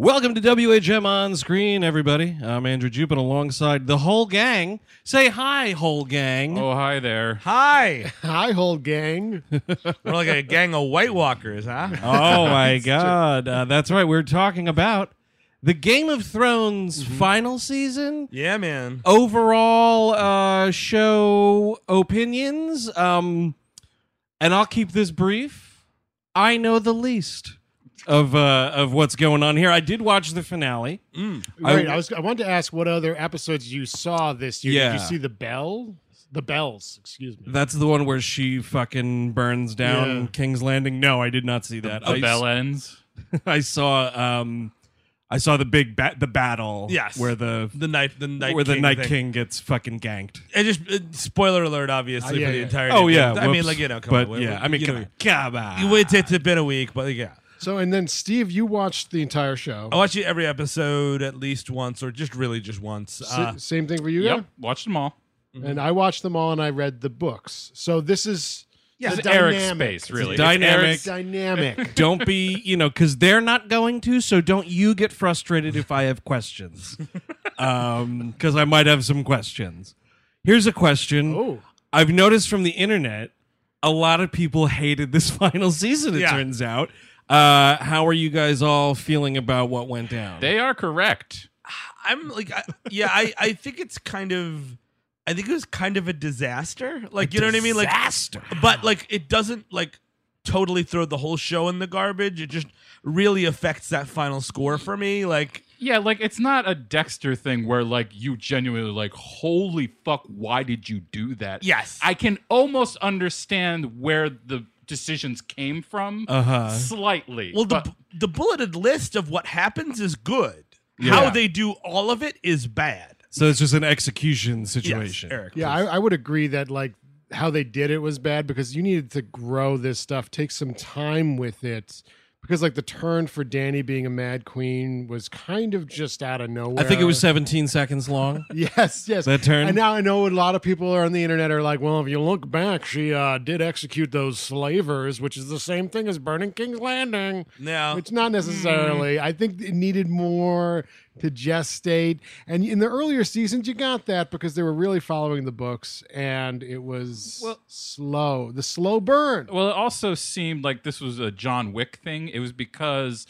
Welcome to WHM on screen, everybody. I'm Andrew Jupin alongside the whole gang. Say hi, whole gang. Oh, hi there. Hi. Hi, whole gang. We're like a gang of White Walkers, huh? Oh my God, uh, that's right. We're talking about the Game of Thrones final season. Yeah, man. Overall uh, show opinions. Um, and I'll keep this brief. I know the least of uh, of what's going on here. I did watch the finale. Right. I, was. I wanted to ask what other episodes you saw this year. Yeah. Did you see the bell? The bells. Excuse me. That's the one where she fucking burns down Yeah. King's Landing. No, I did not see that. The I, bell ends. I saw um I saw the big bat the battle Yes. where the The night, the night, where the King Night thing. King gets fucking ganked. And just uh, spoiler alert, obviously, Uh, yeah, for the yeah. entire. Oh yeah, I mean, like you know, come but on, yeah, we- I mean, you come know, on, come on. You wait, it's been a week, but yeah, So, and then Steve, you watched the entire show. I watch it every episode at least once, or just really just once. S- Uh, same thing for you, Yep. yeah? Watched them all. And I watched them all, and I read the books. So this is Yeah, the it's Eric's space, really. It's dynamic. Eric's- dynamic. don't be, you know, because they're not going to. So don't you get frustrated if I have questions, because I might have some questions. Here's a question. Oh. I've noticed from the internet, a lot of people hated this final season. It Yeah. turns out. Uh, how are you guys all feeling about what went down? They are correct. I'm like, I, yeah, I, I think it's kind of, I think it was kind of a disaster. Like, you know what I mean? Like, disaster. but like, it doesn't like totally throw the whole show in the garbage. It just really affects that final score for me. Like, Yeah, like it's not a Dexter thing where like you genuinely like, holy fuck, why did you do that? Yes. I can almost understand where the decisions came from Uh-huh. slightly. Well, the but- the bulleted list of what happens is good. Yeah. How they do all of it is bad. So it's just an execution situation. Yes, Eric. yeah, I, I would agree that like how they did it was bad because you needed to grow this stuff, take some time with it. Because like the turn for Danny being a mad queen was kind of just out of nowhere. I think it was 17 seconds long. Yes, yes. That turn? And now I know a lot of people are on the internet are like, well, if you look back, she uh, did execute those slavers, which is the same thing as burning King's Landing. No. Which not necessarily. I think it needed more to gestate. And in the earlier seasons, you got that because they were really following the books and it was Well- slow. The slow burn. Well, it also seemed like this was a John Wick thing. It was because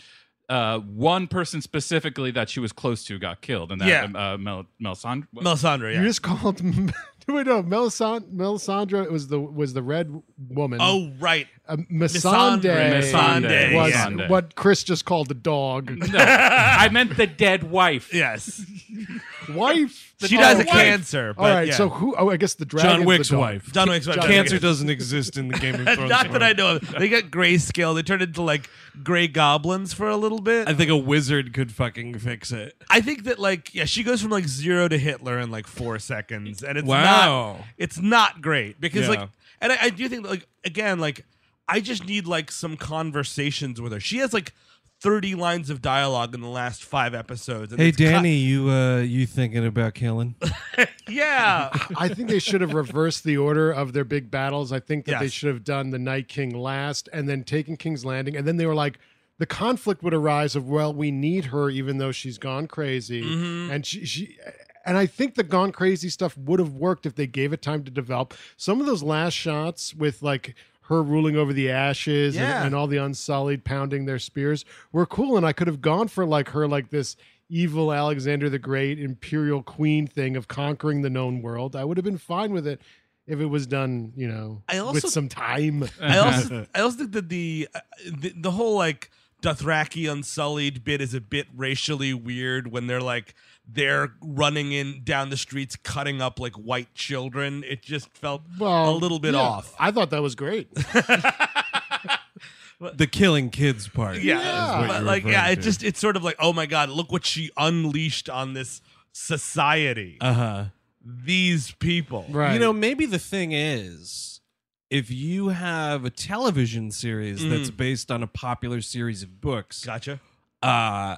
uh, one person specifically that she was close to got killed, and that Yeah. uh, Mel Melisandre. Melisandre, yeah. You just called wait no Melisand- Melisandre was the was the red woman. oh, right. Uh, Missandei Missandei, was yeah. what Chris just called the dog. No, I meant the dead wife. Yes. Wife. she dies of wife. cancer. But All right, yeah. so who? Oh, I guess the dragon. John Wick's wife. John Wick's wife. John Cancer Wick. doesn't exist in the Game of Thrones. Not that. I know of. They got grayscale. They turned into like gray goblins for a little bit. I think a wizard could fucking fix it. I think that like yeah, she goes from like zero to Hitler in like four seconds, and it's Wow. not it's not great because Yeah. like, and I, I do think like again like I just need like some conversations with her. She has like thirty lines of dialogue in the last five episodes. and Hey it's cut- Danny, you uh you thinking about killing? yeah, I think they should have reversed the order of their big battles. I think that they should have done the Night King last and then taken King's Landing. And then they were like, the conflict would arise of, well, we need her even though she's gone crazy. Mm-hmm. And she, she, and I think the gone crazy stuff would have worked if they gave it time to develop. Some of those last shots with like her ruling over the ashes and- Yeah. and, all the unsullied pounding their spears were cool. And I could have gone for like her, like this evil Alexander the Great imperial queen thing of conquering the known world. I would have been fine with it if it was done, you know, I also- with some time. I also I also think that the, uh, the the whole like Dothraki Unsullied bit is a bit racially weird when they're like they're running in down the streets cutting up like white children. It just felt Well, a little bit yeah, off. I thought that was great. The killing kids part. Yeah, Yeah. but like yeah, it to. just it's sort of like oh my god, look what she unleashed on this society. Uh huh. These people, Right. You know, maybe the thing is, if you have a television series that's based on a popular series of books, Gotcha. uh,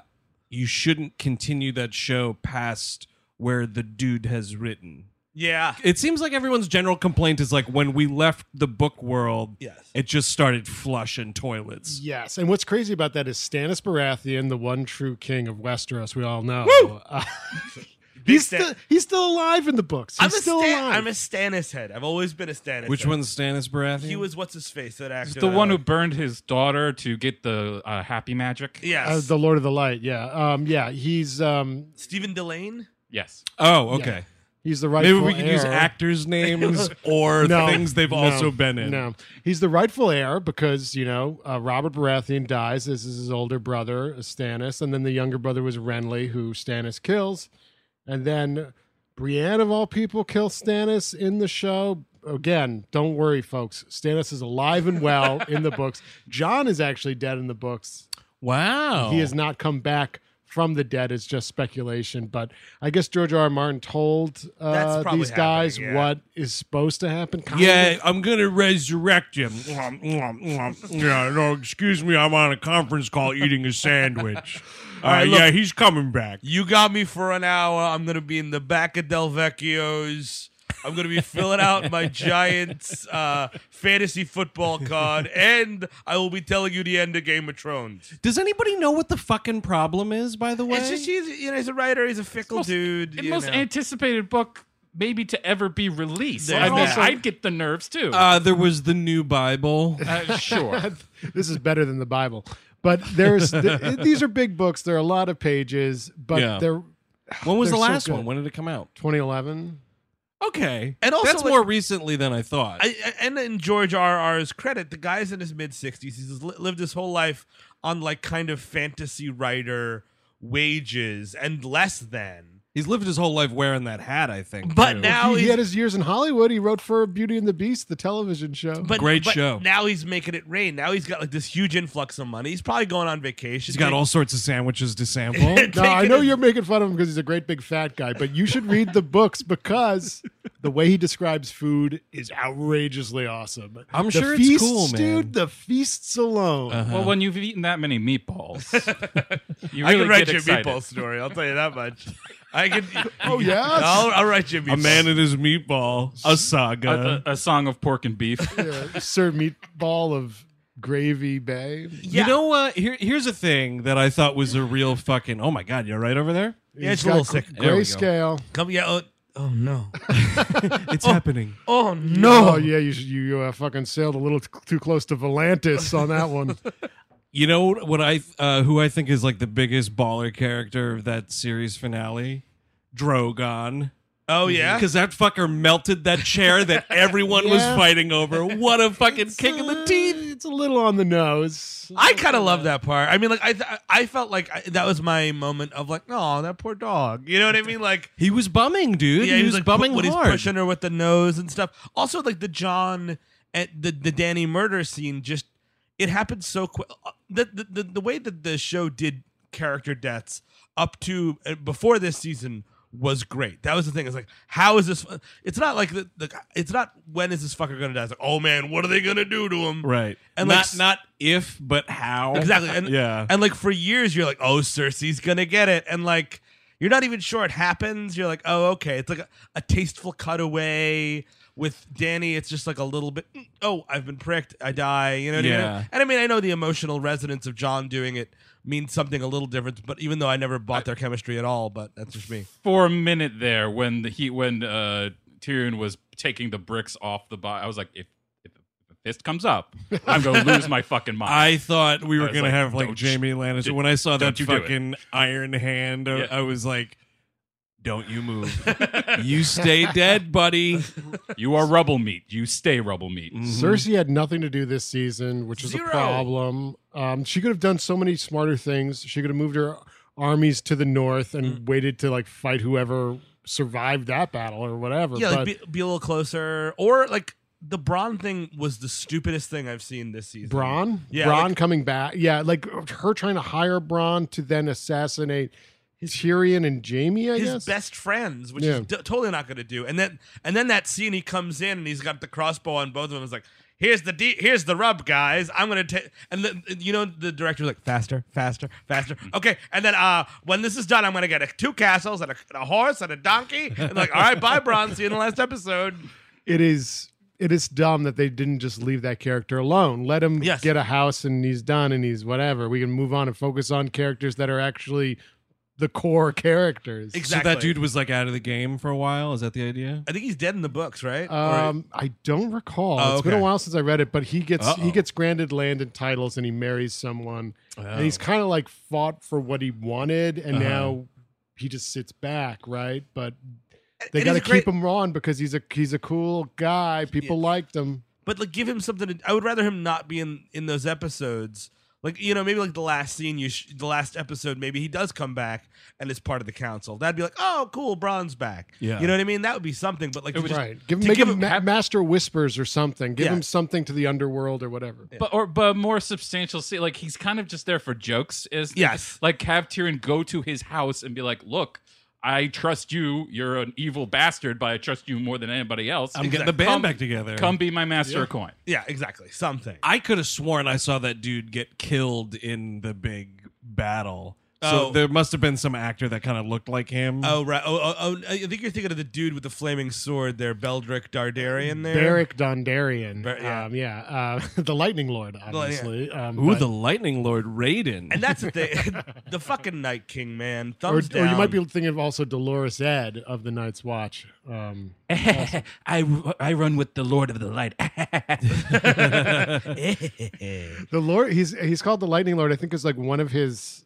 you shouldn't continue that show past where the dude has written. Yeah. It seems like everyone's general complaint is like when we left the book world, Yes. it just started flushing toilets. Yes, and what's crazy about that is Stannis Baratheon, the one true king of Westeros, we all know. Uh, he's Stan- still he's still alive in the books. He's I'm a still Stan- alive. I'm a Stannis head. I've always been a Stannis. Which head. one's Stannis Baratheon? He was what's his face that actor. Is the that one who like. burned his daughter to get the uh, happy magic? Yes. uh, the Lord of the Light. Yeah, um, yeah. He's um, Stephen Dillane. Yes. Oh, okay. he's the rightful Maybe we could use heir. actors' names or No, things they've no, also been in. No, he's the rightful heir because you know uh, Robert Baratheon dies. This is his older brother Stannis, and then the younger brother was Renly, who Stannis kills, and then Brienne of all people kills Stannis in the show. Again, don't worry, folks. Stannis is alive and well in the books. Jon is actually dead in the books. Wow. He has not come back from the dead. It's just speculation. But I guess George R. R. Martin told uh, these guys yeah. what is supposed to happen. kind Yeah, of. I'm gonna resurrect him. Yeah, no, excuse me, I'm on a conference call eating a sandwich. Uh, right, look- yeah, he's coming back. You got me for an hour. I'm gonna be in the back of Del Vecchio's. I'm gonna be filling out my Giants uh, fantasy football card, and I will be telling you the end of Game of Thrones. Does anybody know what the fucking problem is? By the way, It's just he's you know he's a writer. He's a fickle Most- dude. The most know. anticipated book maybe to ever be released. There's I mean, also- I'd get the nerves too. uh, there was the new Bible. Uh, sure. this is better than the Bible. But there's th- these are big books. There are a lot of pages, but Yeah. they're When was They're the last good. one? When did it come out? 2011. Okay, And also, that's like- more recently than I thought. I, I- and in George R. R's credit, the guy's in his mid 60s. He's li- lived his whole life on like kind of fantasy writer wages and less than. He's lived his whole life wearing that hat. I think. But too. now he, he had his years in Hollywood. He wrote for Beauty and the Beast, the television show. but, Great but show. Now he's making it rain. Now he's got like this huge influx of money. He's probably going on vacation. he's got all sorts of sandwiches to sample. no, I know you're making fun of him because he's a great big fat guy, but you should read the books because the way he describes food is outrageously awesome. I'm The sure it's cool, man. dude. The feasts alone. Uh-huh. Well, when you've eaten that many meatballs, you I really can write get you excited. meatball story. I'll tell you that much. I can. Oh, yeah? I'll, I'll write you a a man and his meatball, a saga. A, a, a song of pork and beef. Yeah, serve meatball of gravy bay. Yeah. You know what? Here, here's a thing that I thought was a real fucking. Oh my god, you're right over there. Yeah, He's it's a little sick. gr- There we go. Grayscale. Come, yeah. Oh, oh no. It's happening. Oh No, no. yeah, you you uh, fucking sailed a little t- too close to Volantis on that one. You know what I uh, who I think is like the biggest baller character of that series finale? Drogon. Oh yeah. Because that fucker melted that chair that everyone was Yeah. fighting over. What a fucking kick in the teeth. It's a little on the nose. I kind of love that part. I mean, like I, th- I felt like I, that was my moment of like, oh, that poor dog. You know what I mean? Like, He was bumming, dude. yeah, he, was, like bumming when hard. he's pushing her with the nose and stuff. Also, like the Jon and the the Danny murder scene, just it happened so quick. The, the the the way that the show did character deaths up to uh, before this season was great. That was the thing. It's like, how is this? It's not like the, the it's not when is this fucker gonna die? It's like, oh man, what are they gonna do to him? Right. And, not like, not if, but how. Exactly. And, Yeah. And like for years, you're like, oh, Cersei's gonna get it, and like you're not even sure it happens. You're like, oh, okay. It's like a, a tasteful cutaway. With Danny, it's just like a little bit. "Mm, Oh, I've been pricked. I die. You know what I Yeah. mean? And I mean, I know the emotional resonance of Jon doing it means something a little different. But even though I never bought their chemistry at all, but that's just me. For a minute there, when the, he when uh, Tyrion was taking the bricks off the body, I was like, if fist comes up, I'm going to lose my fucking mind. I thought we were gonna like, have like Jaime Lannister. When I saw that don't you do it. fucking iron hand, Yeah. I was like, "Don't you move! you stay dead, buddy." you are rubble meat. You stay rubble meat. Mm-hmm. Cersei had nothing to do this season, which is Zero. a problem. Um, she could have done so many smarter things. She could have moved her armies to the north and Mm. waited to like fight whoever survived that battle or whatever. Yeah, but like be, be a little closer, or like the Bronn thing was the stupidest thing I've seen this season. Bronn, Yeah, Bronn like- coming back. Yeah, like her trying to hire Bronn to then assassinate Tyrion and Jaime. I his guess. best friends, which Yeah. is d- totally not going to do. And then and then that scene he comes in and he's got the crossbow on both of them. It's like here's the de- here's the rub, guys. I'm gonna take and the, you know the director's like faster, faster, faster. Okay, and then uh when this is done, I'm gonna get a, two castles and a, and a horse and a donkey. And like all right, bye, Bronn. See you in the last episode. it is it is dumb that they didn't just leave that character alone. Let him Yes. get a house and he's done and he's whatever. We can move on and focus on characters that are actually the core characters. Exactly. So that dude was like out of the game for a while. Is that the idea? I think he's dead in the books, right? Or- Um, I don't recall. Oh, It's been a while since I read it, but he gets Uh-oh. he gets granted land and titles, and he marries someone, and Oh. he's kind of like fought for what he wanted, and Uh-huh. now he just sits back, right? But they and got to he's a great- keep him on because he's a he's a cool guy. People liked him. but like give him something to, i would rather him not be in in those episodes like you know maybe like the last scene you sh- the last episode maybe he does come back and is part of the council that'd be like oh cool Bronn's back Yeah. you know what i mean that would be something but like It to would just- Right. Give him make give him him- ma- master whispers or something. Give Yeah. him something to the underworld or whatever. But or but more substantial. See, like he's kind of just there for jokes. Is Yes. like have Tyrion go to his house and be like, "Look, I trust you. You're an evil bastard, but I trust you more than anybody else. I'm getting the band Come- back together. Come be my master of coin." yeah exactly something I could have sworn I saw that dude get killed in the big battle. So Oh. there must have been some actor that kind of looked like him. Oh right. Oh, oh, oh, I think you're thinking of the dude with the flaming sword there, Beldrick Dardarian there. Beric Dondarrion. Ber- yeah. Um, yeah. Uh, the Lightning Lord, yeah. obviously. Um, Ooh, but- the Lightning Lord Raiden. And that's the thing. the fucking Night King, man. or, Thumbs or down. you might be thinking of also Dolorous Edd of the Night's Watch. Um, I I run with the Lord of the Light. the Lord, he's he's called the Lightning Lord. I think is like one of his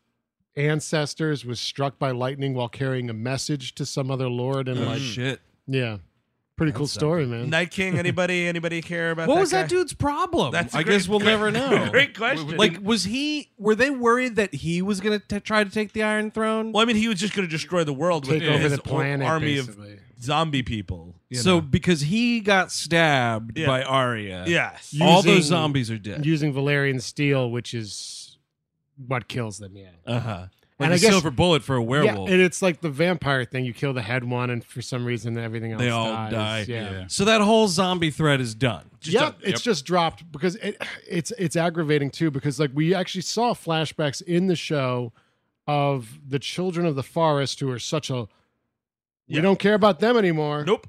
ancestors was struck by lightning while carrying a message to some other lord, and oh, like, shit. yeah, pretty cool story, man. Night King. Anybody? Anybody care about? What that was that dude's problem? That's a I great- guess we'll great- never know. Great question. Like, was he? Were they worried that he was going to try to take the Iron Throne? well, I mean, he was just going to destroy the world with Take over his the planet, army basically. of zombie people. you so know? because he got stabbed Yeah. by Arya, yes, all those zombies are dead. using Valyrian steel, which is what kills them. Yeah. Uh huh. Like And a I guess- silver bullet for a werewolf. Yeah, and it's like the vampire thing. You kill the head one, and for some reason, everything else they all dies. die. Yeah. Yeah. So that whole zombie threat is done. yep, done. it's Yep. just dropped because it, it's it's aggravating too because like we actually saw flashbacks in the show of the children of the forest who are such a we Yeah. don't care about them anymore. nope.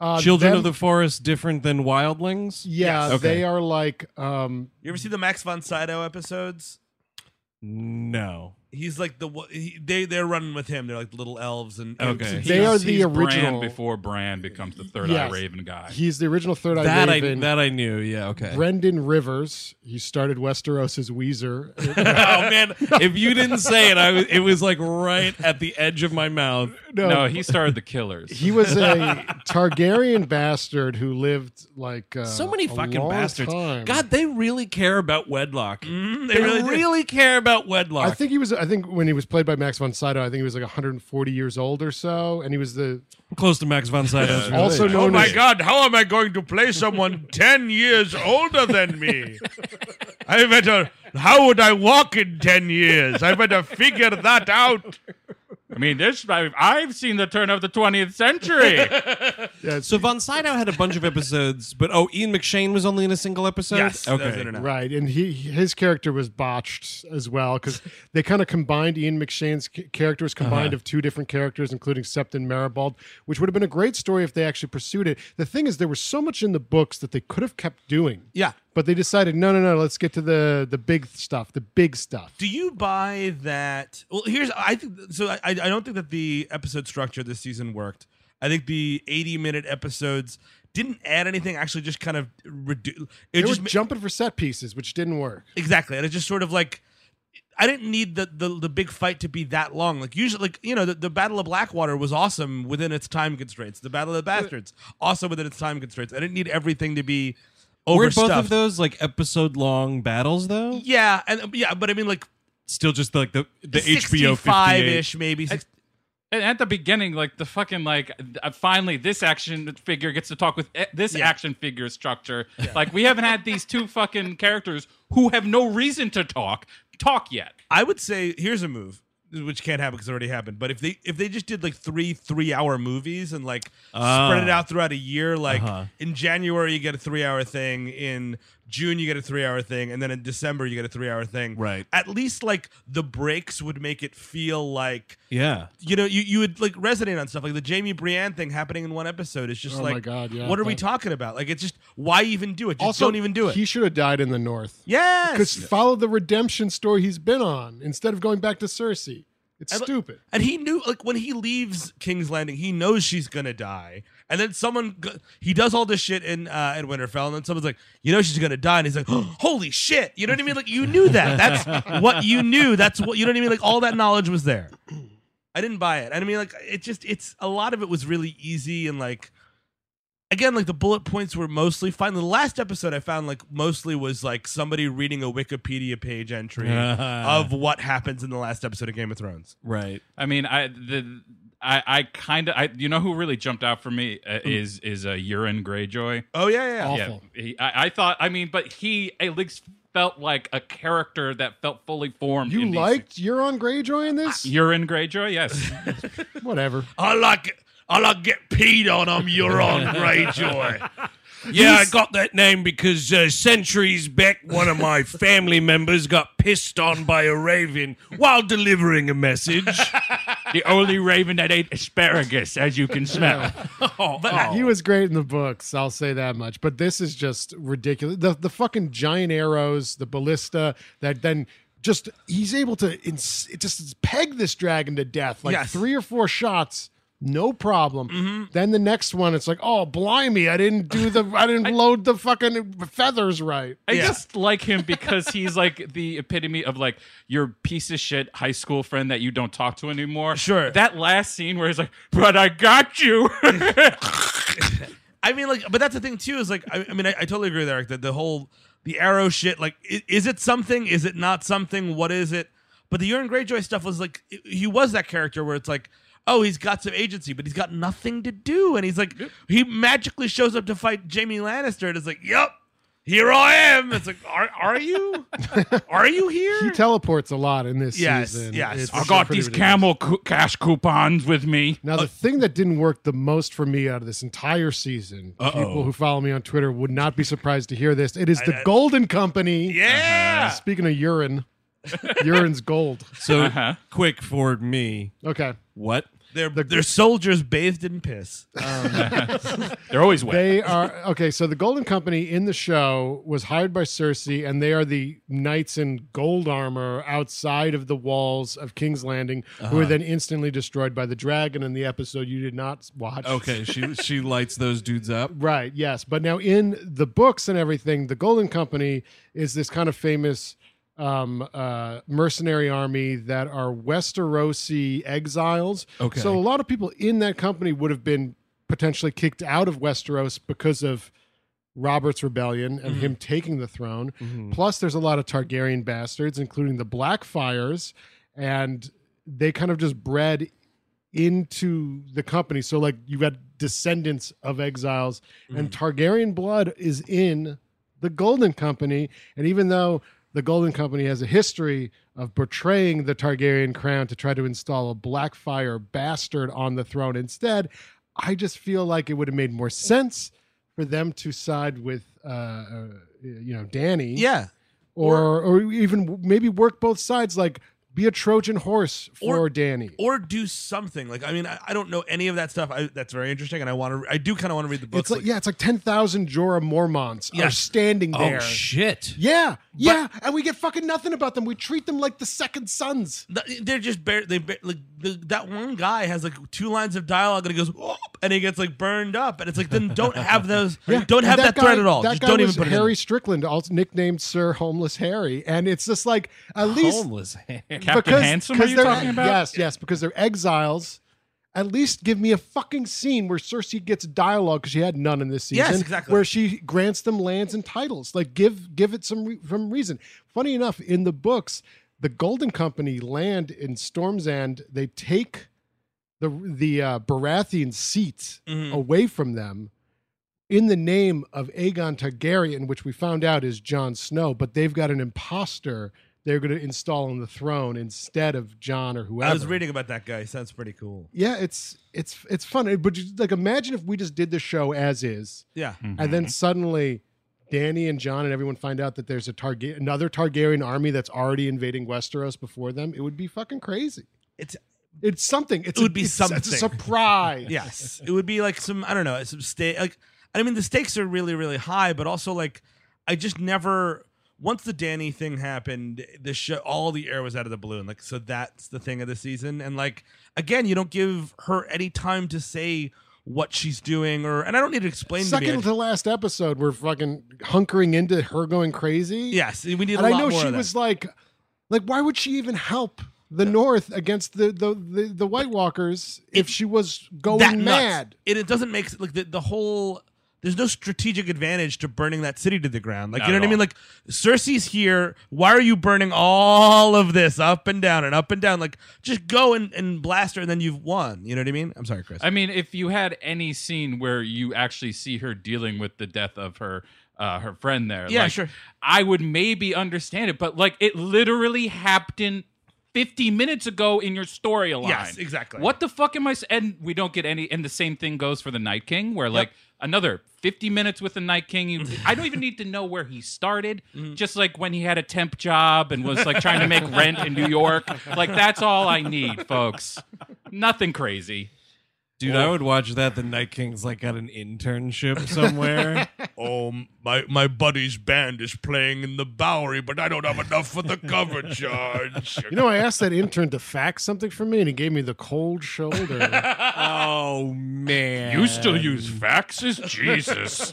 Uh, Children them- of the forest different than wildlings. yeah, Yes. they are like um You ever see the Max von Sydow episodes? No. He's like the he, they they're running with him. They're like little elves and Okay. They are the he's original- Bran before Bran becomes the Third Yes. Eye Raven guy. he's the original Third Eye That I that I knew. Yeah. Okay. Brynden Rivers, he started Westeros as Weezer. oh man, if you didn't say it, I was, it was like right at the edge of my mouth. no, he started the Killers. He was a Targaryen bastard who lived like uh, So many a fucking long bastards. time. God, they really care about wedlock. Mhm, they they really, really care about wedlock. I think he was. I think when he was played by Max von Sydow, I think he was like 140 years old or so, and he was the close to Max von Sydow's. real also age. known Oh my as God! How am I going to play someone ten years older than me? I better. How would I walk in ten years? I better figure that out. I mean, this I've, I've seen the turn of the 20th century. yeah, So von Sydow had a bunch of episodes, but oh, Ian McShane was only in a single episode. Yes, okay. in and out. right, and he his character was botched as well because they kind of combined Ian McShane's ca- character was combined Uh-huh. of two different characters, including Septon Meribald, which would have been a great story if they actually pursued it. The thing is, there was so much in the books that they could have kept doing. Yeah. But they decided, no, no, no. Let's get to the the big stuff, the big stuff. Do you buy that? Well, here's I think so. I I don't think that the episode structure this season worked, I think the 80 minute episodes didn't add anything. Actually, just kind of reduce. It were jumping for set pieces, which didn't work. exactly, and it just sort of like. I didn't need the, the the big fight to be that long. Like usually, like you know, the, the Battle of Blackwater was awesome within its time constraints. The Battle of the Bastards also within its time constraints. I didn't need everything to be Were overstuffed. both of those like episode long battles though? Yeah, and yeah, but I mean, like Still just like the the HBO five ish maybe. Six- And at the beginning, like the fucking like, uh, finally this action figure gets to talk with eh, this Yeah. action figure structure. Like we haven't had these two fucking characters who have no reason to talk talk yet. I would say here's a move, which can't happen because it already happened. But if they if they just did like three three hour movies and like spread it Ah. out throughout a year, like Uh-huh. in January you get a three hour thing, in June you get a three hour thing, and then in December you get a three hour thing. Right. At least like the breaks would make it feel like Yeah. you know, you, you would like resonate on stuff like the Jaime Brienne thing happening in one episode. It's just Oh like, my God, yeah, what are we talking about? Like, it's just why even do it? Just also, don't even do it. He should have died in the North. yes, Because follow the redemption story he's been on instead of going back to Cersei. It's And stupid. And he knew, like, when he leaves King's Landing, he knows she's gonna die. And then someone, he does all this shit in uh, in Winterfell, and then someone's like, "You know she's gonna die," and he's like, "Holy shit!" You know what I mean? Like, you knew that. That's what you knew. That's what you know what I mean. Like, all that knowledge was there. I didn't buy it. And I mean, like, it just, it's a lot of it was really easy and like. Again, like the bullet points were mostly fine. The last episode I found like mostly was like somebody reading a Wikipedia page entry of what happens in the last episode of Game of Thrones. Right. I mean, I the I I kind of I you know who really jumped out for me uh, is is uh, Urine Greyjoy. Oh yeah, yeah. Awful. Yeah, he, I, I thought. I mean, but he at least felt like a character that felt fully formed. You in liked Euron Greyjoy in this? Urine Greyjoy? Yes. Whatever. I like it. I like get peed on. I'm Euron Greyjoy. Yeah, I got that name because uh, centuries back, one of my family members got pissed on by a raven while delivering a message. the only raven that ate asparagus, as you can smell. But He was great in the books, I'll say that much. But this is just ridiculous. The the fucking giant arrows, the ballista that then just he's able to ins- it just peg this dragon to death like Yes. three or four shots. No problem. Mm-hmm. Then the next one, it's like, oh, blimey! I didn't do the, I didn't load the fucking feathers right. I Yeah. just like him because he's like the epitome of like your piece of shit high school friend that you don't talk to anymore. Sure. That last scene where he's like, "But I got you." I mean, like, but that's the thing too. Is like, I, I mean, I, I totally agree with Eric that the whole the arrow shit. Like, i- is it something? Is it not something? What is it? But the Euron Greyjoy stuff was like, i- he was that character where it's like. Oh, he's got some agency, but he's got nothing to do, and he's like, he magically shows up to fight Jaime Lannister, and it's like, "Yep, here I am." It's like, "Are are you? are you here?" He teleports a lot in this Yes, season. yes. It's I got these ridiculous. camel cou- cash coupons with me. Now, the thing that didn't work the most for me out of this entire season, people who follow me on Twitter would not be surprised to hear this. It is the Golden Company. yeah. Speaking of urine, urine's gold. So Uh-huh. quick for me. Okay. What? They're they're soldiers bathed in piss. Um, they're always wet. They are okay. So the Golden Company in the show was hired by Cersei, and they are the knights in gold armor outside of the walls of King's Landing, who are uh-huh. then instantly destroyed by the dragon in the episode you did not watch. Okay, she she lights those dudes up. Right, yes. But now in the books and everything, the Golden Company is this kind of famous um, uh, mercenary army that are Westerosi exiles. Okay. So a lot of people in that company would have been potentially kicked out of Westeros because of Robert's rebellion and him taking the throne. Plus, there's a lot of Targaryen bastards, including the Blackfires, and they kind of just bred into the company. So like you've got descendants of exiles and Targaryen blood is in the Golden Company. And even though the Golden Company has a history of betraying the Targaryen crown to try to install a Blackfire bastard on the throne. Instead, I just feel like it would have made more sense for them to side with uh, uh you know Danny yeah, or or even maybe work both sides like be a Trojan horse for Or- Danny. or do something. Like I mean, I, I don't know any of that stuff. I, that's very interesting, and I want to. I do kind of want to read the books. It's like, yeah, it's like ten thousand Jorah Mormonts are standing oh, there. Oh shit! Yeah, yeah, and we get fucking nothing about them. We treat them like the second sons. Th- they're just bare. They ba- like the, that one guy has like two lines of dialogue and he goes "Whoop," and he gets like burned up and it's like then don't have those yeah. don't have that, guy- threat at all. That Just guy don't even was put it in. Harry Strickland, also nicknamed Sir Homeless Harry, and it's just like at least Homeless. Captain Handsome, are you talking about? Yes, yes, because they're exiles. At least give me a fucking scene where Cersei gets dialogue because she had none in this season. Yes, exactly. Where she grants them lands and titles. Like give give it some re- some reason. Funny enough, in the books, the Golden Company land in Storm's End. They take the the uh, Baratheon seat Mhm. away from them in the name of Aegon Targaryen, which we found out is Jon Snow, but they've got an imposter they're going to install on the throne instead of Jon or whoever. I was reading about that guy. Sounds pretty cool. Yeah, it's it's it's fun. But just, like, imagine if we just did the show as is, Yeah. and then mm-hmm. suddenly Danny and Jon and everyone find out that there's a Targa- another Targaryen army that's already invading Westeros before them. It would be fucking crazy. It's It's something. It's It would a, be it's, It's a surprise. yes. It would be like some I don't know, some stake like I mean the stakes are really really high, but also like I just never once the Danny thing happened, the show all the air was out of the balloon. Like so that's the thing of the season and like again, you don't give her any time to say what she's doing or and I don't need to explain Second to me. to last episode, we're fucking hunkering into her going crazy. yes, we need and I know she was like, like, why would she even help the North against the the the, the White Walkers if she was going mad? It, it doesn't make like the, the whole. There's no strategic advantage to burning that city to the ground. Like Not you know at what I mean? Like Cersei's here. Why are you burning all of this up and down and up and down? Like just go and, and blast her, and then you've won. You know what I mean? I'm sorry, Chris. I mean, if you had any scene where you actually see her dealing with the death of her uh, her friend there, Yeah, like, sure. I would maybe understand it, but like it literally happened 50 minutes ago in your storyline. Yes, exactly. What the fuck am I? s- And we don't get any. And the same thing goes for the Night King, where like another 50 minutes with the Night King. You, I don't even need to know where he started. Mm-hmm. Just like when he had a temp job and was like trying to make rent in New York. Like that's all I need, folks. Nothing crazy. Dude, I would watch that. The Night King's like got an internship somewhere. oh, my my buddy's band is playing in the Bowery, but I don't have enough for the cover charge. You know, I asked that intern to fax something for me, and he gave me the cold shoulder. oh man, You still use faxes? Jesus.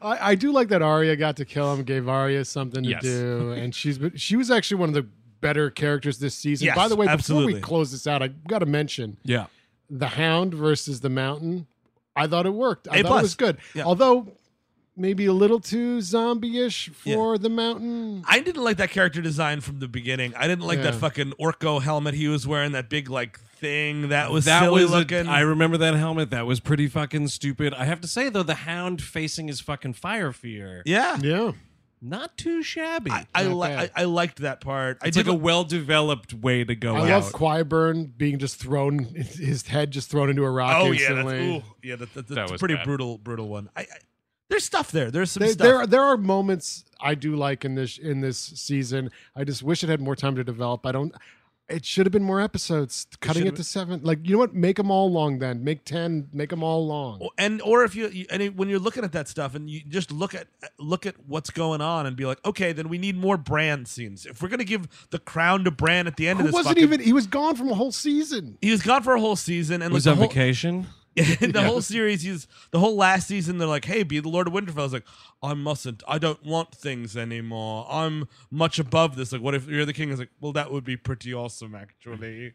I, I do like that Arya got to kill him, gave Arya something to Yes. do, and she's been- she was actually one of the better characters this season. Yes, By the way, before absolutely. we close this out, I got to mention Yeah. The Hound versus the Mountain. I thought it worked. I A thought plus. it was good, Yeah. although maybe a little too zombie-ish for the Mountain. I didn't like that character design from the beginning. I didn't like that Yeah. fucking Orko helmet he was wearing, that big like thing that was that silly was looking. I remember that helmet. That was pretty fucking stupid. I have to say though, the Hound facing his fucking fire fear, yeah, Yeah, not too shabby. I I, Not li- I bad. I liked that part. I it's did like a well-developed way to go I out. love Qyburn being just thrown, his head just thrown into a rock Oh yeah, that's, instantly. ooh, yeah, that, that, That that's a was pretty bad. brutal, brutal one. I, I there's stuff there. There's some There, stuff. there, are- there are moments I do like in this in this season. I just wish it had more time to develop. I don't. It should have been more episodes. Cutting it should've to seven, like you know what? Make them all long. Then make ten. Make them all long. and or if you, you and it- when you're looking at that stuff and you just look at look at what's going on and be like, okay, then we need more Bran scenes. If we're gonna give the crown to Bran at the end Who of this, wasn't fucking- even? He was gone from a whole season. He was gone for a whole season and he was like on whole, vacation. the whole series, he's the whole last season. They're like, "Hey, be the Lord of Winterfell." I was like, "I mustn't. I don't want things anymore. I'm much above this." Like, what if you're the king? Is like, well, that would be pretty awesome, actually.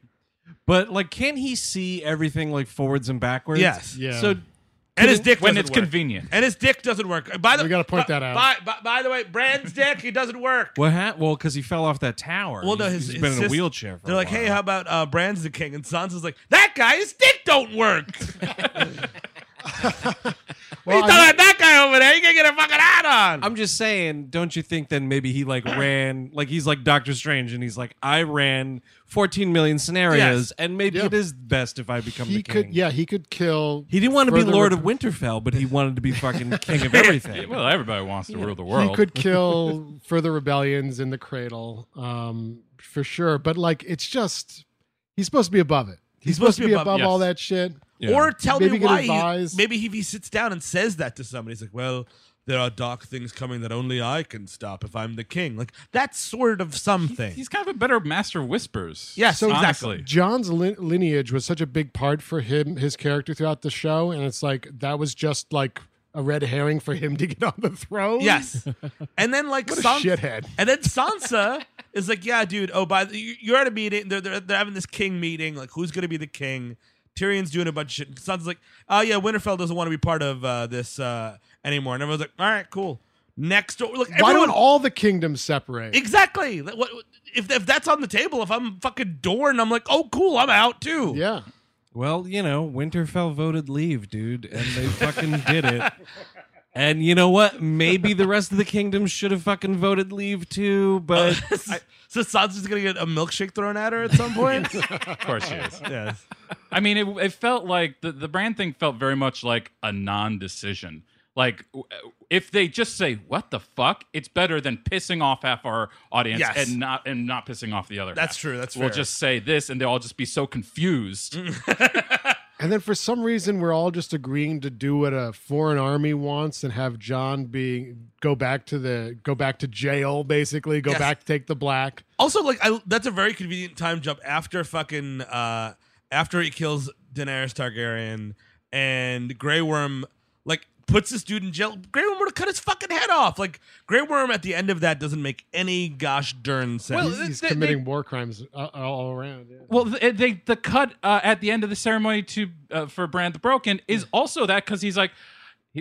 But like, can he see everything like forwards and backwards? Yes. Yeah. So And his dick when doesn't it's work. convenient. And his dick doesn't work. By the We gotta point by- that out. By, by, by the way, Bran's dick he doesn't work. what happened? Well, because he fell off that tower. Well, no, He's- his, he's his been in a wheelchair. For They're a like, while. hey, how about uh, Bran's the king? And Sansa's like, that guy's dick don't work. Well, He's talking about that guy over there. He can get a fucking hat on. I'm just saying, don't you think then maybe he like ran like he's like Doctor Strange and he's like, I ran 14 million scenarios, Yes. and maybe Yeah. it is best if I become he the king. could. Yeah, he could kill. He didn't want to be further Lord rep- of Winterfell, but he wanted to be fucking king of everything. Well, everybody wants to rule the world. He could kill further rebellions in the cradle, um, for sure. But like, it's just he's supposed to be above it. He's, supposed, to be above, all yes. that shit. Yeah. Or tell Maybe me why. He, maybe if he sits down and says that to somebody, he's like, "Well, there are dark things coming that only I can stop if I'm the king. Like that's sort of something. He's kind of a better master of whispers. Yes, So honestly. Jon's lin- lineage was such a big part for him, his character throughout the show, and it's like that was just like a red herring for him to get on the throne. yes, and then like What shithead. And then Sansa is like, "Yeah, dude. Oh, by the, you- you're at a meeting. They're, they're they're having this king meeting. Like, who's gonna be the king?" Tyrion's doing a bunch of shit. Sansa's like, "Oh yeah, Winterfell doesn't want to be part of uh, this uh, anymore." And everyone's like, "All right, cool." Next door, look, Why everyone don't all the kingdoms separate? exactly. What, what- if if that's on the table? If I'm fucking Dorne, I'm like, "Oh, cool, I'm out too." yeah. Well, you know, Winterfell voted leave, dude, and they fucking did it. And you know what? Maybe the rest of the kingdom should have fucking voted leave too, but so Sansa's gonna get a milkshake thrown at her at some point. of course she is. yes. I mean, it, it felt like the, the Bran thing felt very much like a non decision. Like, if they just say, what the fuck, it's better than pissing off half our audience Yes. and not and not pissing off the other That's half. true, that's true. We'll fair. just say this and they'll all just be so confused. And then for some reason, we're all just agreeing to do what a foreign army wants and have Jon being go back to the go back to jail, basically go Yes. back take the black. Also, like, I, that's a very convenient time jump after fucking uh after he kills Daenerys Targaryen and Grey Worm like puts this dude in jail. Grey Worm would have cut his fucking head off. Like Grey Worm at the end of that doesn't make any gosh darn sense. Well, He's, he's they- committing they- war crimes uh, all around. yeah. Well, the, they, the cut uh, at the end of the ceremony to uh, for Bran the Broken is also that because he's like,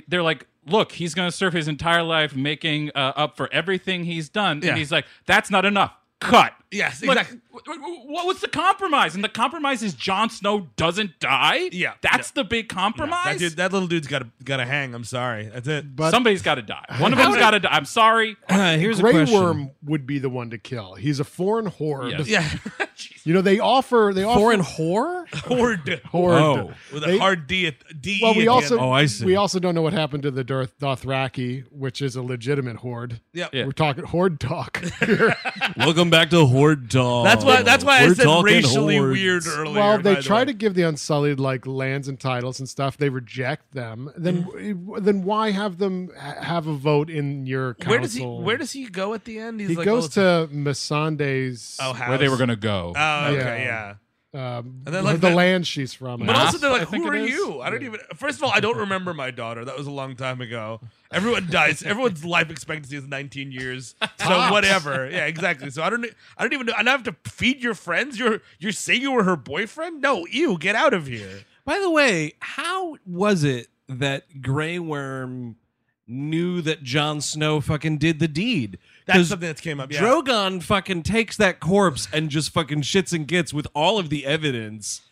they're like, look, he's going to serve his entire life making uh, up for everything he's done, Yeah. and he's like, that's not enough. Cut. Yes, Like, exactly. wh- wh- what was the compromise? And the compromise is Jon Snow doesn't die. Yeah, that's the big compromise. that dude, that little dude's got to got to hang. I'm sorry. That's it. But Somebody's got to die. One of them's got to die. I'm sorry. uh, here's a Grey question. Worm would be the one to kill. He's a foreign horde. Yes. yeah, You know they offer they offer Foreign whore? horde horde. Oh. with a They- hard D at D. Well, at we the also end. Oh, I see. we also don't know what happened to the Darth Dothraki, which is a legitimate horde. yeah. Yeah. We're talking horde talk. Welcome back to Horde Talk. That's why. That's why I We're said racially hordes. weird earlier. well, they by the try to give the Unsullied like lands and titles and stuff. They reject them. Then Mm. then why have them have a vote in your council? Where does he? Where does he go at the end? He's he like, goes oh, to Missandei's oh, house. Where they were going to go. Oh, okay, Yeah. yeah. um, And then, like, the the- land she's from. But Nah. also, they're I like, think "Who it are is. you?" I don't even. First of all, I don't remember my daughter. That was a long time ago. Everyone dies. Everyone's life expectancy is 19 years. So whatever. Yeah, exactly. So I don't. I don't even know. And I have to feed your friends. You're you're saying you were her boyfriend? No, you get out of here. By the way, how was it that Grey Worm knew that Jon Snow fucking did the deed? That's 'Cause something that came up. Yeah. Drogon fucking takes that corpse and just fucking shits and gets with all of the evidence.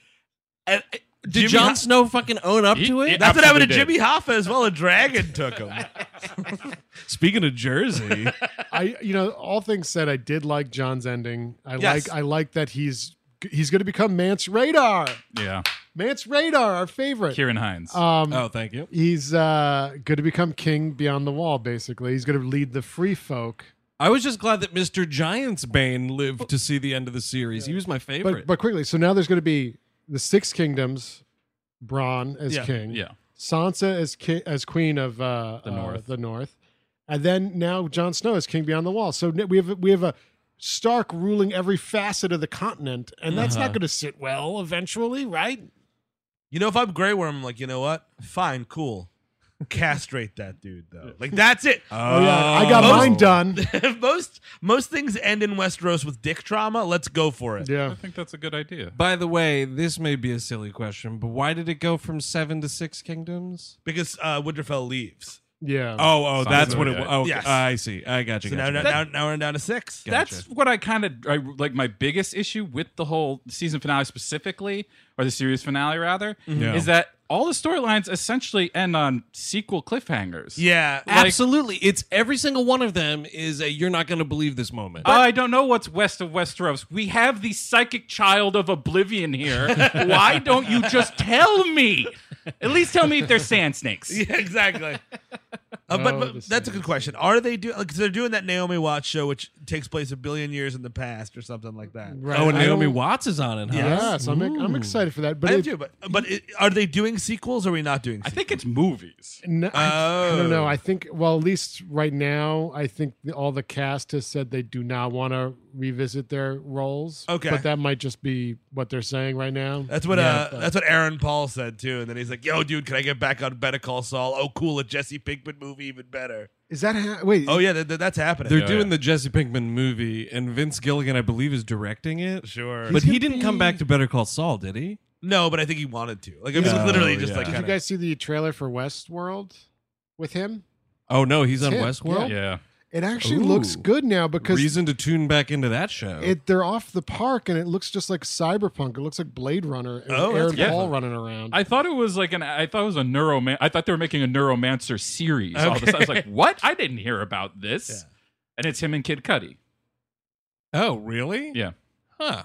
And uh, did Jimmy Jon Ha- Snow fucking own up He- to it? he- That's what happened to Absolutely Jimmy Hoffa as well. A dragon took him. Speaking of Jersey, I you know all things said, I did like Jon's ending. I Yes. like I like that he's he's going to become Mance Rayder. Yeah. Mance Rayder, our favorite. Ciarán Hinds. Um, oh, thank you. he's uh, going to become king beyond the wall. Basically, he's going to lead the free folk. I was just glad that Mr. Giant's Bane lived to see the end of the series. He was my favorite. But but quickly, so now there's going to be the six kingdoms. Bronn as Yeah. king. yeah. Sansa as ki- as queen of uh, The uh, North. the North, and then now Jon Snow is king beyond the wall. So n- we have we have a Stark ruling every facet of the continent, and that's Uh-huh. not going to sit well eventually, right? You know, if I'm Grey Worm, I'm like, you know what? Fine, cool. Castrate that dude though. Like that's it. Oh yeah, I got Most- mine done. most most things end in Westeros with dick trauma. Let's go for it. Yeah. I Yeah, think that's a good idea. By the way, this may be a silly question, but why did it go from seven to six kingdoms? Because uh, Winterfell leaves. Yeah. Oh, oh, that's what it was. Oh, Yes. Ah, I see. I got you. So got now, you. now, now we're down to six. Gotcha. That's what I kind of I, like. My biggest issue with the whole season finale, specifically, or the series finale, rather, mm-hmm. Yeah. is that all the storylines essentially end on sequel cliffhangers. Yeah. Like- Absolutely. It's every single one of them is a you're not going to believe this moment. I don't know what's west of Westeros. We have the psychic child of oblivion here. Why don't you just tell me? At least tell me if they're sand snakes. yeah, exactly. Uh, but Oh, but the that's a good question. Are they doing? Because they're doing that Naomi Watts show, which takes place a billion years in the past, or something like that. Right. Oh, and I Naomi don't- Watts is on it, huh? Yes, I'm, I'm excited for that. But I am it, too, but but it, are they doing sequels? or Are we not doing? I Sequels? think it's movies. No, I, I don't know. Oh. I think, well, at least right now, I think the, all the cast has said they do not want to revisit their roles. Okay. but that might just be what they're saying right now. That's what Yeah. uh, that's what Aaron Paul said too, and then he's like, "Yo, dude, can I get back on Better Call Saul? Oh, cool, a Jesse Pinkman movie, even better. Is that ha- wait? Oh yeah, th- th- that's happening. They're Yeah, doing yeah. the Jesse Pinkman movie, and Vince Gilligan, I believe, is directing it. sure, But he didn't come back to Better Call Saul, did he? no, but I think he wanted to. Like, I mean, it Oh, was literally just yeah. like Did you kinda, guys see the trailer for Westworld with him? Oh no, he's on Him, Westworld. Yeah. It actually looks good now because Reason to tune back into that show. it they're off the park and it looks just like Cyberpunk. It looks like Blade Runner and Oh, Aaron good. Paul running around. I thought it was like an. I thought it was a neuroman. I thought they were making a neuromancer series. All of a sudden, I was like, "What? I didn't hear about this." Yeah. And it's him and Kid Cudi. oh really? Yeah. Huh.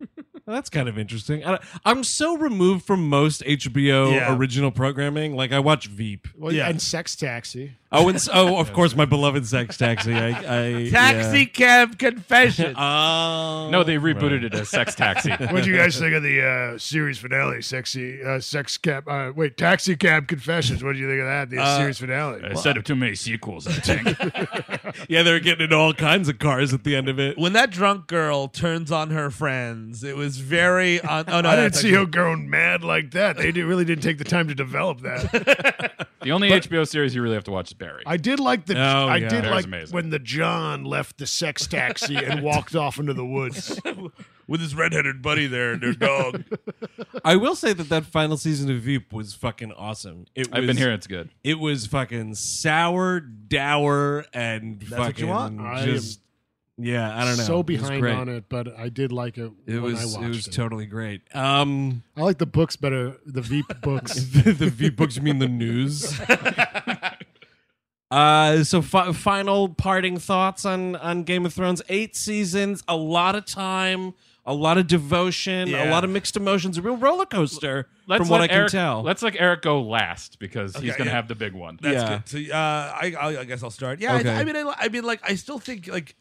Well, that's kind of interesting. I, I'm so removed from most HBO Yeah. original programming. Like I watch Veep. well, yeah. and Sex Taxi. Oh, and s- oh, of course, my beloved Sex Taxi. I, I Taxi Cab Confession. Oh, No, they rebooted it as Sex Taxi. What do you guys think of the uh, series finale? Sexy uh, sex cab. Uh, wait, taxi cab confessions. What do you think of that? The Uh, series finale. Instead of too many sequels, I think. Yeah, they were getting into all kinds of cars at the end of it. when that drunk girl turns on her friends, it was very. On, oh no, I didn't that's see actually- her going mad like that. They did, really didn't take the time to develop that. the only HBO series you really have to watch is Barry. I did like the. Oh, I yeah. did That like amazing. when the Jon left the sex taxi and walked off into the woods. with his redheaded buddy there and their dog. I will say that that final season of Veep was fucking awesome. It I've been hearing it's good. It was fucking sour, dour, and That's what fucking you want? I just. Yeah, I don't know. So It behind great. on it, but I did like it. It when was I it watched was totally great. Um, I like the books better. The Veep books. the, the V books you mean the news? Uh, so fi- final parting thoughts on on Game of Thrones. Eight seasons, a lot of time, a lot of devotion, a lot of mixed emotions, a real roller coaster. Let's from what let I can tell, Let's let Eric go last because he's going to yeah. have the big one. That's Yeah. good. So uh, I, I I guess I'll start. Yeah, Okay. I, I mean, I, I mean, like, I still think like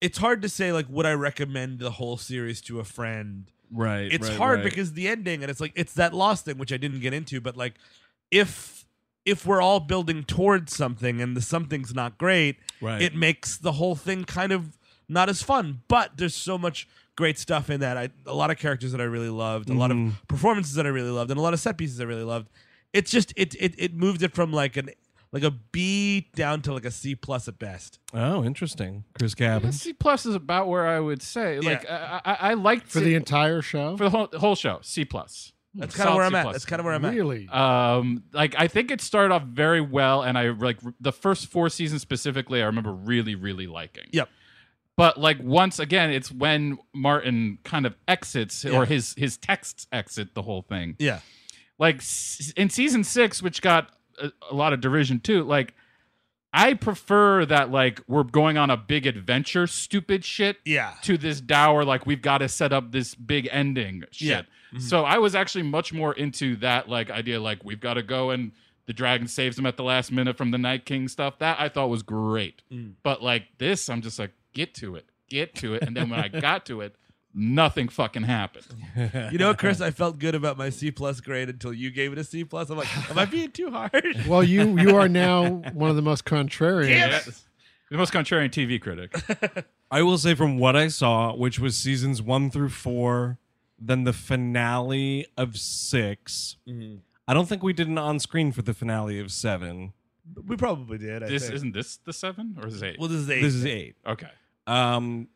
it's hard to say like would I recommend the whole series to a friend. right? It's right, hard right. because the ending and it's like it's that lost thing which I didn't get into, but like if if we're all building towards something and the something's not great, Right. it makes the whole thing kind of not as fun. But there's so much great stuff in that. I a lot of characters that I really loved, a lot of mm-hmm. performances that I really loved, and a lot of set pieces I really loved. It's just it it it moved it from like an like a B down to like a C plus at best. oh, interesting, Chris Cabin. C plus is about where I would say. Like I, I, I liked For it- the entire show? for the whole, the whole show. C plus. That's kind of where I'm at. That's kind of where I'm at. really? Um, like I think it started off very well, and I like r- the first four seasons specifically. I remember really, really liking. Yep. But like once again, it's when Martin kind of exits Yeah. or his his texts exit the whole thing. Yeah. Like s- in season six, which got a, a lot of derision too. Like I prefer that like we're going on a big adventure, stupid shit Yeah. to this dour like we've got to set up this big ending shit. Yeah. Mm-hmm. So I was actually much more into that like idea like we've got to go and the dragon saves him at the last minute from the Night King stuff. That I thought was great. Mm. But like this, I'm just like get to it, get to it, and then when I got to it, nothing fucking happened. You know, Chris, I felt good about my C plus grade until you gave it a C plus. I'm like, am I being too hard? well, you you are now one of the most contrarian. Damn it. The most contrarian TV critic. I will say from what I saw, which was seasons one through four, then the finale of 6 Mm-hmm. I don't think we did an on screen for the finale of seven. We probably did. I this think. isn't this the seven or is it eight? Well, this is eight. This is eight. okay. Um,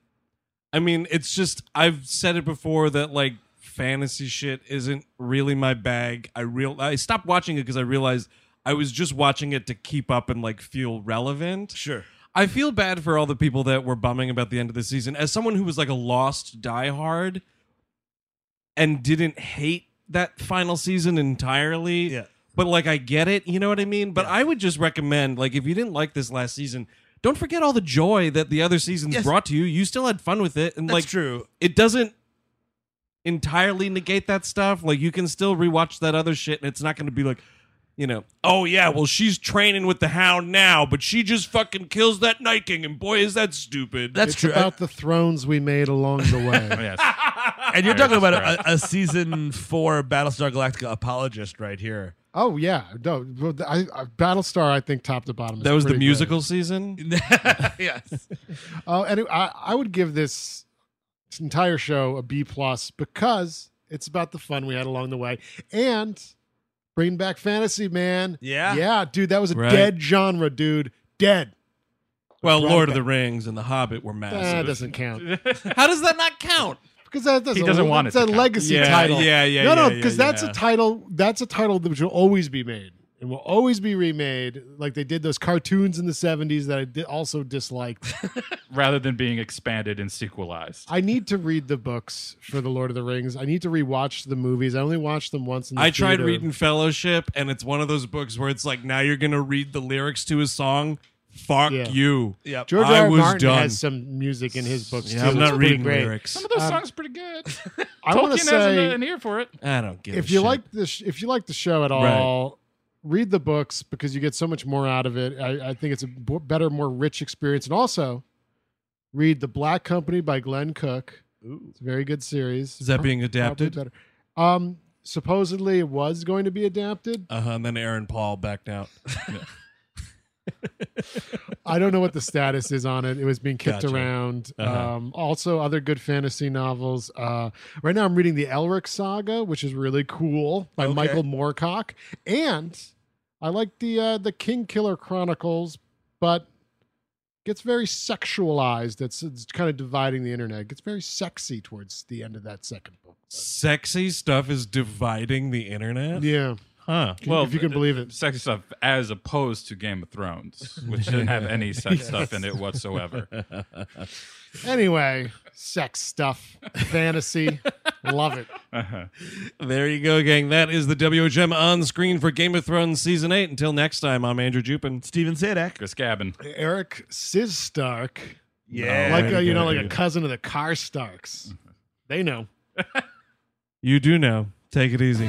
I mean, it's just I've said it before that like fantasy shit isn't really my bag. I real I stopped watching it because I realized I was just watching it to keep up and like feel relevant. Sure. I feel bad for all the people that were bumming about the end of the season. As someone who was like a lost diehard and didn't hate that final season entirely. Yeah. But like I get it, you know what I mean? But I would just recommend like if you didn't like this last season, don't forget all the joy that the other seasons Yes. brought to you. You still had fun with it and That's like true. it doesn't entirely negate that stuff. Like you can still rewatch that other shit and it's not going to be like you know, oh yeah, well she's training with the Hound now, but she just fucking kills that Night King, and boy is that stupid. That's it's true. about the thrones we made along the way. Oh, yes. and you're talking about a, a season four Battlestar Galactica apologist right here. Oh yeah, no, I, I, Battlestar. I think top to bottom. Is that was the pretty musical season. yes. Great. Oh, and I, I would give this entire show a B plus because it's about the fun we had along the way and bringing back fantasy, man. Yeah. yeah, dude, that was a Right. dead genre, dude, dead. Well, Right Lord of the Rings and The Hobbit were massive. That doesn't count How does that not count? Because that, that's He doesn't want it's it a count. legacy Yeah, title. yeah, yeah, No, no, yeah, because yeah, that's a title. That's a title that will always be made and will always be remade, like they did those cartoons in the '70s that I di- also disliked. Rather than being expanded and sequelized. I need to read the books for the Lord of the Rings. I need to rewatch the movies. I only watched them once. In the I tried reading Fellowship, and it's one of those books where it's like, now you're gonna read the lyrics to his song. Fuck Yeah. you. Yep. George I R. R. was Martin done. has some music in his books Yeah, too. I'm It's not pretty reading great. lyrics. Some of those Um, songs are pretty good. I want Tolkien to has say an, an ear for it. I don't give. if a you shit. like this, if you like the show at Right. all, read the books because you get so much more out of it. I, I think it's a b- better, more rich experience, and also read the Black Company by Glen Cook. It's a very good series. Is that being Probably adapted? better. Um, supposedly it was going to be adapted. Uh huh. And then Aaron Paul backed out. I don't know what the status is on it. It was being kicked Gotcha. around. Uh-huh. Um, also, other good fantasy novels. Uh, right now, I'm reading the Elric Saga, which is really cool by Okay. Michael Moorcock, and I like the uh, the Kingkiller Chronicles, but gets very sexualized. It's, it's kind of dividing the internet. It gets very sexy towards the end of that second book. Sexy stuff is dividing the internet. Yeah, Huh. Well, if you can believe it. sex stuff as opposed to Game of Thrones, which didn't have any sex stuff in it whatsoever. Anyway, sex stuff, fantasy, love it. Uh-huh. There you go, gang. That is the WHM on screen for Game of Thrones season eight. Until next time, I'm Andrew Jupin. Stephen Sajdak. Chris Cabin. Eric Sizstark. Yeah. like a, you know, like a cousin of the Karstarks. They know. You do know. Take it easy.